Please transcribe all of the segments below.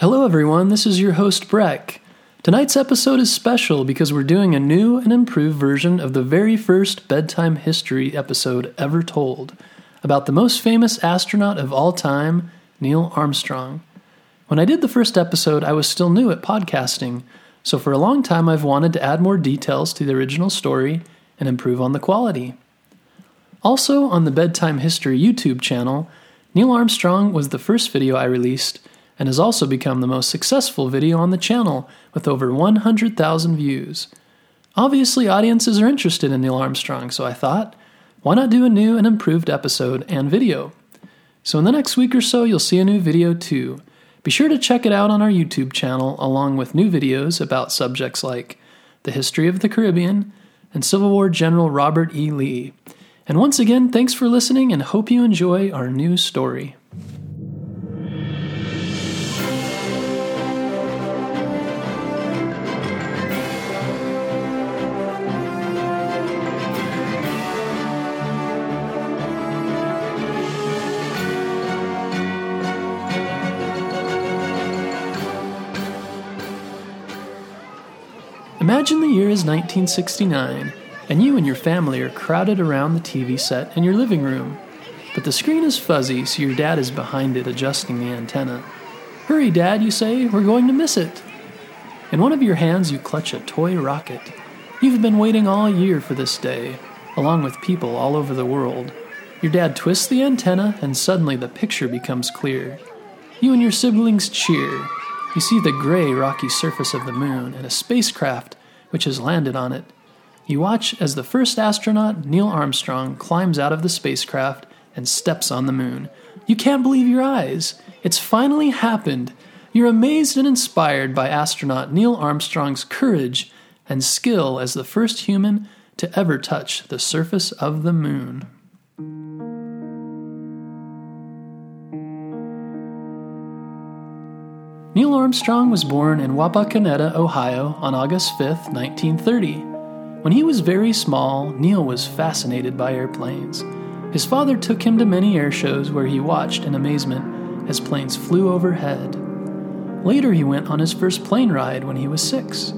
Hello, everyone. This is your host, Breck. Tonight's episode is special because we're doing a new and improved version of the very first bedtime history episode ever told about the most famous astronaut of all time, Neil Armstrong. When I did the first episode, I was still new at podcasting, so for a long time I've wanted to add more details to the original story and improve on the quality. Also, on the Bedtime History YouTube channel, Neil Armstrong was the first video I released and has also become the most successful video on the channel with over 100,000 views. Obviously, audiences are interested in Neil Armstrong, so I thought, why not do a new and improved episode and video? So, in the next week or so, you'll see a new video too. Be sure to check it out on our YouTube channel, along with new videos about subjects like the history of the Caribbean and Civil War General Robert E. Lee. And once again, thanks for listening and hope you enjoy our new story. Imagine the year is 1969, and you and your family are crowded around the TV set in your living room. But the screen is fuzzy, so your dad is behind it adjusting the antenna. Hurry, Dad, you say, we're going to miss it. In one of your hands, you clutch a toy rocket. You've been waiting all year for this day, along with people all over the world. Your dad twists the antenna, and suddenly the picture becomes clear. You and your siblings cheer, you see the gray, rocky surface of the moon and a spacecraft which has landed on it. You watch as the first astronaut, Neil Armstrong, climbs out of the spacecraft and steps on the moon. You can't believe your eyes. It's finally happened. You're amazed and inspired by astronaut Neil Armstrong's courage and skill as the first human to ever touch the surface of the moon. Neil Armstrong was born in Wapakoneta, Ohio on August 5, 1930. When he was very small, Neil was fascinated by airplanes. His father took him to many air shows where he watched in amazement as planes flew overhead. Later, he went on his first plane ride when he was six.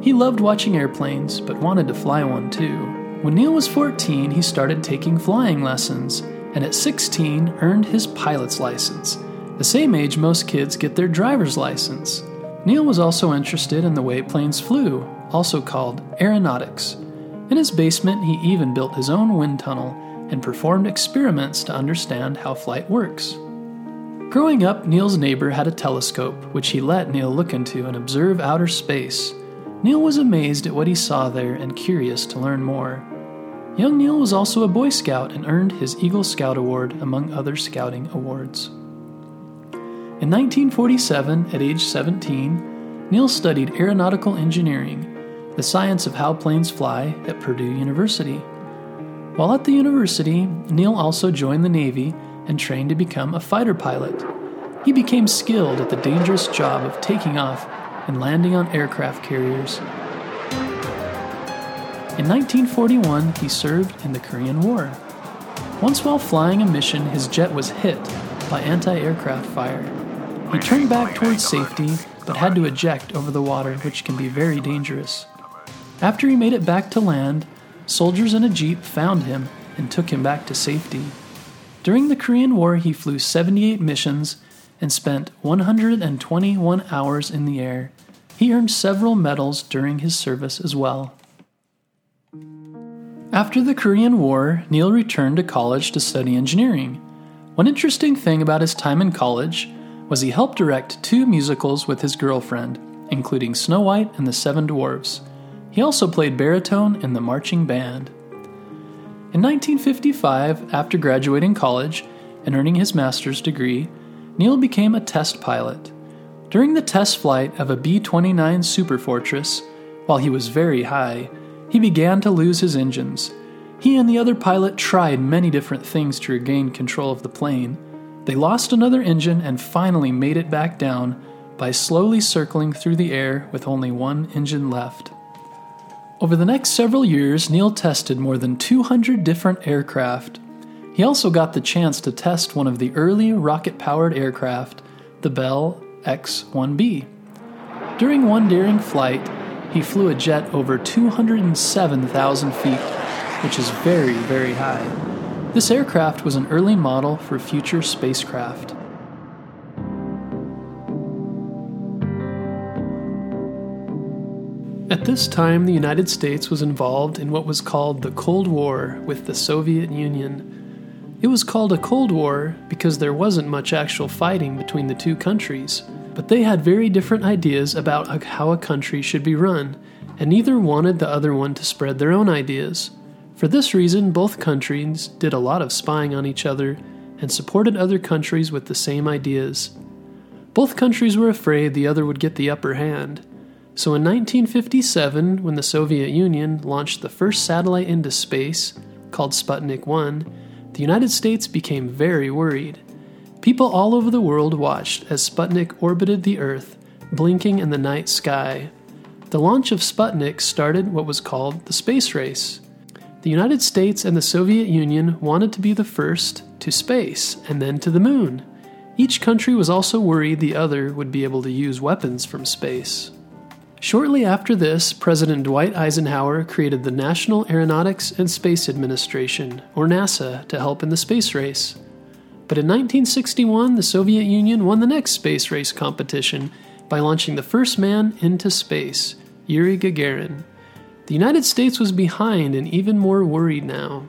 He loved watching airplanes, but wanted to fly one too. When Neil was 14, he started taking flying lessons, and at 16 earned his pilot's license the same age most kids get their driver's license. Neil was also interested in the way planes flew, also called aeronautics. In his basement, he even built his own wind tunnel and performed experiments to understand how flight works. Growing up, Neil's neighbor had a telescope, which he let Neil look into and observe outer space. Neil was amazed at what he saw there and curious to learn more. Young Neil was also a Boy Scout and earned his Eagle Scout Award, among other scouting awards. In 1947, at age 17, Neil studied aeronautical engineering, the science of how planes fly, at Purdue University. While at the university, Neil also joined the Navy and trained to become a fighter pilot. He became skilled at the dangerous job of taking off and landing on aircraft carriers. In 1941, he served in the Korean War. Once while flying a mission, his jet was hit by anti aircraft fire. He turned back towards safety, but had to eject over the water, which can be very dangerous. After he made it back to land, soldiers in a jeep found him and took him back to safety. During the Korean War, he flew 78 missions and spent 121 hours in the air. He earned several medals during his service as well. After the Korean War, Neil returned to college to study engineering. One interesting thing about his time in college was he helped direct two musicals with his girlfriend, including Snow White and the Seven Dwarfs. He also played baritone in the marching band. In 1955, after graduating college and earning his master's degree, Neil became a test pilot. During the test flight of a B 29 Super Fortress, while he was very high, he began to lose his engines. He and the other pilot tried many different things to regain control of the plane they lost another engine and finally made it back down by slowly circling through the air with only one engine left. Over the next several years, Neil tested more than 200 different aircraft. He also got the chance to test one of the early rocket powered aircraft, the Bell X 1B. During one daring flight, he flew a jet over 207,000 feet, which is very, very high. This aircraft was an early model for future spacecraft. At this time, the United States was involved in what was called the Cold War with the Soviet Union. It was called a Cold War because there wasn't much actual fighting between the two countries, but they had very different ideas about how a country should be run, and neither wanted the other one to spread their own ideas. For this reason, both countries did a lot of spying on each other and supported other countries with the same ideas. Both countries were afraid the other would get the upper hand. So in 1957, when the Soviet Union launched the first satellite into space, called Sputnik 1, the United States became very worried. People all over the world watched as Sputnik orbited the Earth, blinking in the night sky. The launch of Sputnik started what was called the space race. The United States and the Soviet Union wanted to be the first to space and then to the moon. Each country was also worried the other would be able to use weapons from space. Shortly after this, President Dwight Eisenhower created the National Aeronautics and Space Administration, or NASA, to help in the space race. But in 1961, the Soviet Union won the next space race competition by launching the first man into space, Yuri Gagarin. The United States was behind and even more worried now.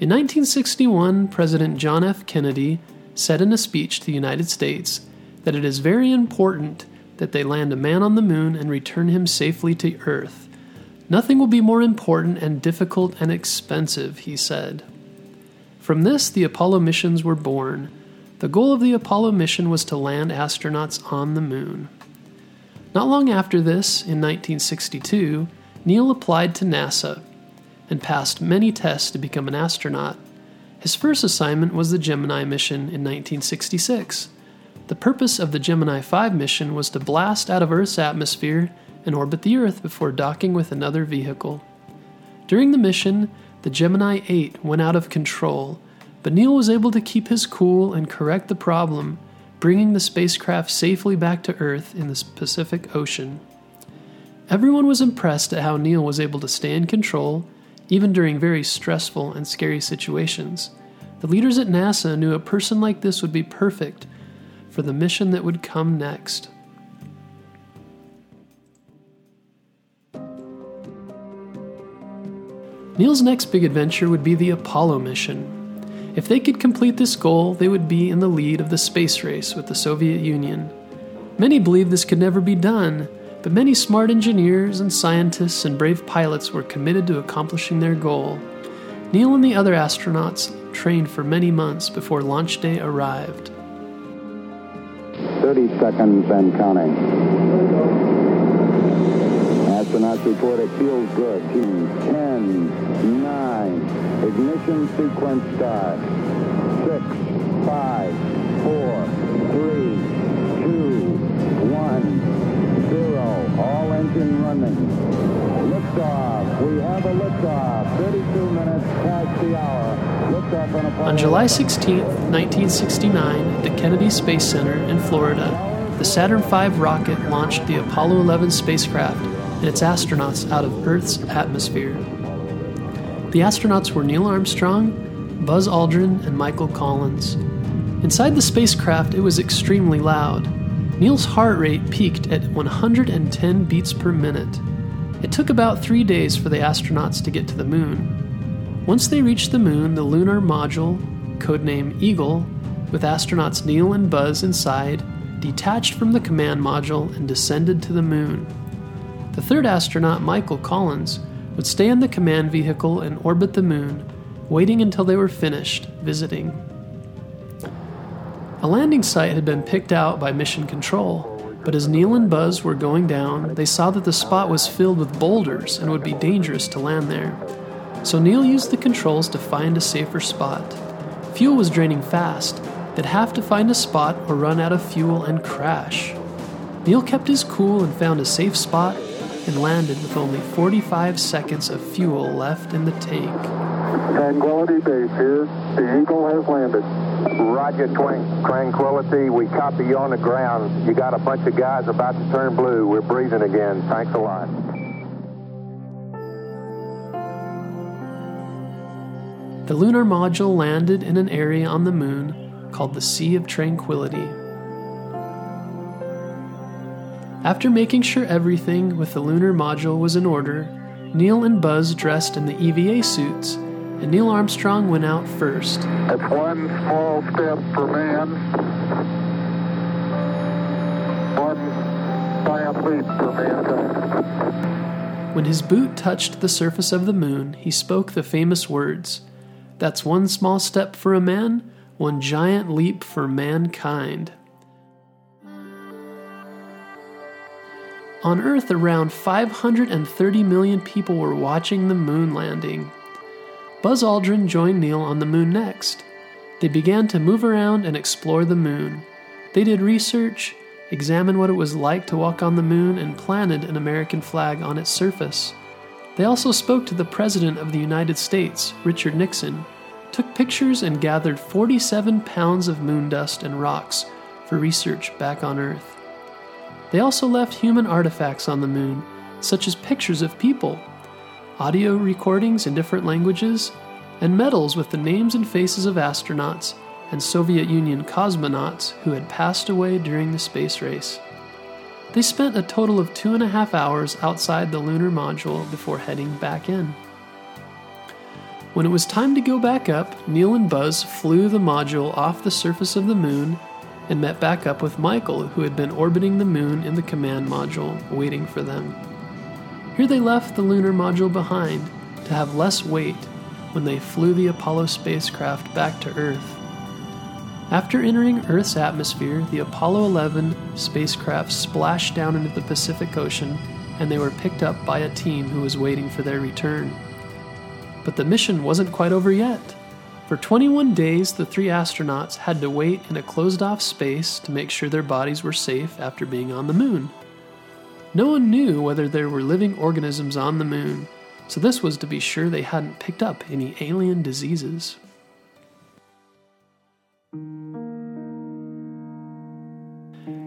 In 1961, President John F. Kennedy said in a speech to the United States that it is very important that they land a man on the moon and return him safely to Earth. Nothing will be more important and difficult and expensive, he said. From this, the Apollo missions were born. The goal of the Apollo mission was to land astronauts on the moon. Not long after this, in 1962, Neil applied to NASA and passed many tests to become an astronaut. His first assignment was the Gemini mission in 1966. The purpose of the Gemini 5 mission was to blast out of Earth's atmosphere and orbit the Earth before docking with another vehicle. During the mission, the Gemini 8 went out of control, but Neil was able to keep his cool and correct the problem, bringing the spacecraft safely back to Earth in the Pacific Ocean. Everyone was impressed at how Neil was able to stay in control, even during very stressful and scary situations. The leaders at NASA knew a person like this would be perfect for the mission that would come next. Neil's next big adventure would be the Apollo mission. If they could complete this goal, they would be in the lead of the space race with the Soviet Union. Many believed this could never be done, but many smart engineers and scientists and brave pilots were committed to accomplishing their goal. Neil and the other astronauts trained for many months before launch day arrived. 30 seconds and counting. Astronauts report it feels good. 10, 9, ignition sequence start. 6, 5, On July 16, 1969, at the Kennedy Space Center in Florida, the Saturn V rocket launched the Apollo 11 spacecraft and its astronauts out of Earth's atmosphere. The astronauts were Neil Armstrong, Buzz Aldrin, and Michael Collins. Inside the spacecraft, it was extremely loud. Neil's heart rate peaked at 110 beats per minute. It took about three days for the astronauts to get to the moon. Once they reached the moon, the lunar module, codename Eagle, with astronauts Neil and Buzz inside, detached from the command module and descended to the moon. The third astronaut, Michael Collins, would stay in the command vehicle and orbit the moon, waiting until they were finished visiting. A landing site had been picked out by Mission Control, but as Neil and Buzz were going down, they saw that the spot was filled with boulders and would be dangerous to land there so Neil used the controls to find a safer spot. Fuel was draining fast. They'd have to find a spot or run out of fuel and crash. Neil kept his cool and found a safe spot and landed with only 45 seconds of fuel left in the tank. Tranquility Base here. The Eagle has landed. Roger, twin, Tranquility. We copy you on the ground. You got a bunch of guys about to turn blue. We're breathing again. Thanks a lot. The lunar module landed in an area on the moon called the Sea of Tranquility. After making sure everything with the lunar module was in order, Neil and Buzz dressed in the EVA suits, and Neil Armstrong went out first. That's one small step for man, one giant leap for mankind. When his boot touched the surface of the moon, he spoke the famous words That's one small step for a man, one giant leap for mankind. On Earth, around 530 million people were watching the moon landing. Buzz Aldrin joined Neil on the moon next. They began to move around and explore the moon. They did research, examined what it was like to walk on the moon, and planted an American flag on its surface. They also spoke to the President of the United States, Richard Nixon, took pictures, and gathered 47 pounds of moon dust and rocks for research back on Earth. They also left human artifacts on the moon, such as pictures of people, audio recordings in different languages, and medals with the names and faces of astronauts and Soviet Union cosmonauts who had passed away during the space race. They spent a total of two and a half hours outside the lunar module before heading back in. When it was time to go back up, Neil and Buzz flew the module off the surface of the moon and met back up with Michael, who had been orbiting the moon in the command module, waiting for them. Here they left the lunar module behind to have less weight when they flew the Apollo spacecraft back to Earth. After entering Earth's atmosphere, the Apollo 11 spacecraft splashed down into the Pacific Ocean and they were picked up by a team who was waiting for their return. But the mission wasn't quite over yet. For 21 days, the three astronauts had to wait in a closed off space to make sure their bodies were safe after being on the moon. No one knew whether there were living organisms on the moon, so this was to be sure they hadn't picked up any alien diseases.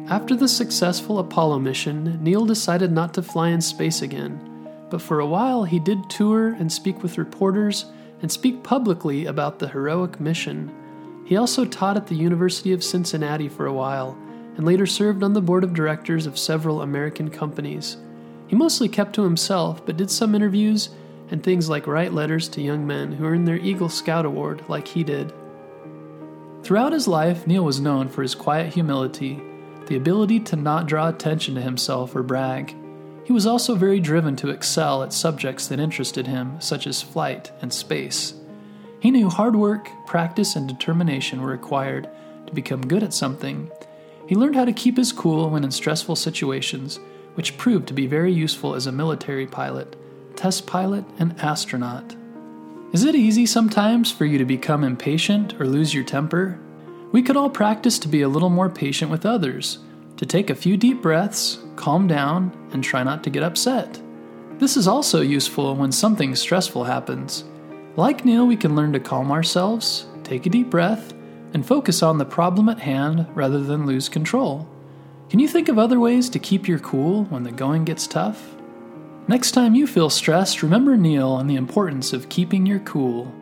After the successful Apollo mission, Neil decided not to fly in space again, but for a while he did tour and speak with reporters and speak publicly about the heroic mission. He also taught at the University of Cincinnati for a while and later served on the board of directors of several American companies. He mostly kept to himself, but did some interviews and things like write letters to young men who earned their Eagle Scout Award, like he did. Throughout his life, Neil was known for his quiet humility, the ability to not draw attention to himself or brag. He was also very driven to excel at subjects that interested him, such as flight and space. He knew hard work, practice, and determination were required to become good at something. He learned how to keep his cool when in stressful situations, which proved to be very useful as a military pilot, test pilot, and astronaut. Is it easy sometimes for you to become impatient or lose your temper? We could all practice to be a little more patient with others, to take a few deep breaths, calm down, and try not to get upset. This is also useful when something stressful happens. Like Neil, we can learn to calm ourselves, take a deep breath, and focus on the problem at hand rather than lose control. Can you think of other ways to keep your cool when the going gets tough? Next time you feel stressed, remember Neil and the importance of keeping your cool.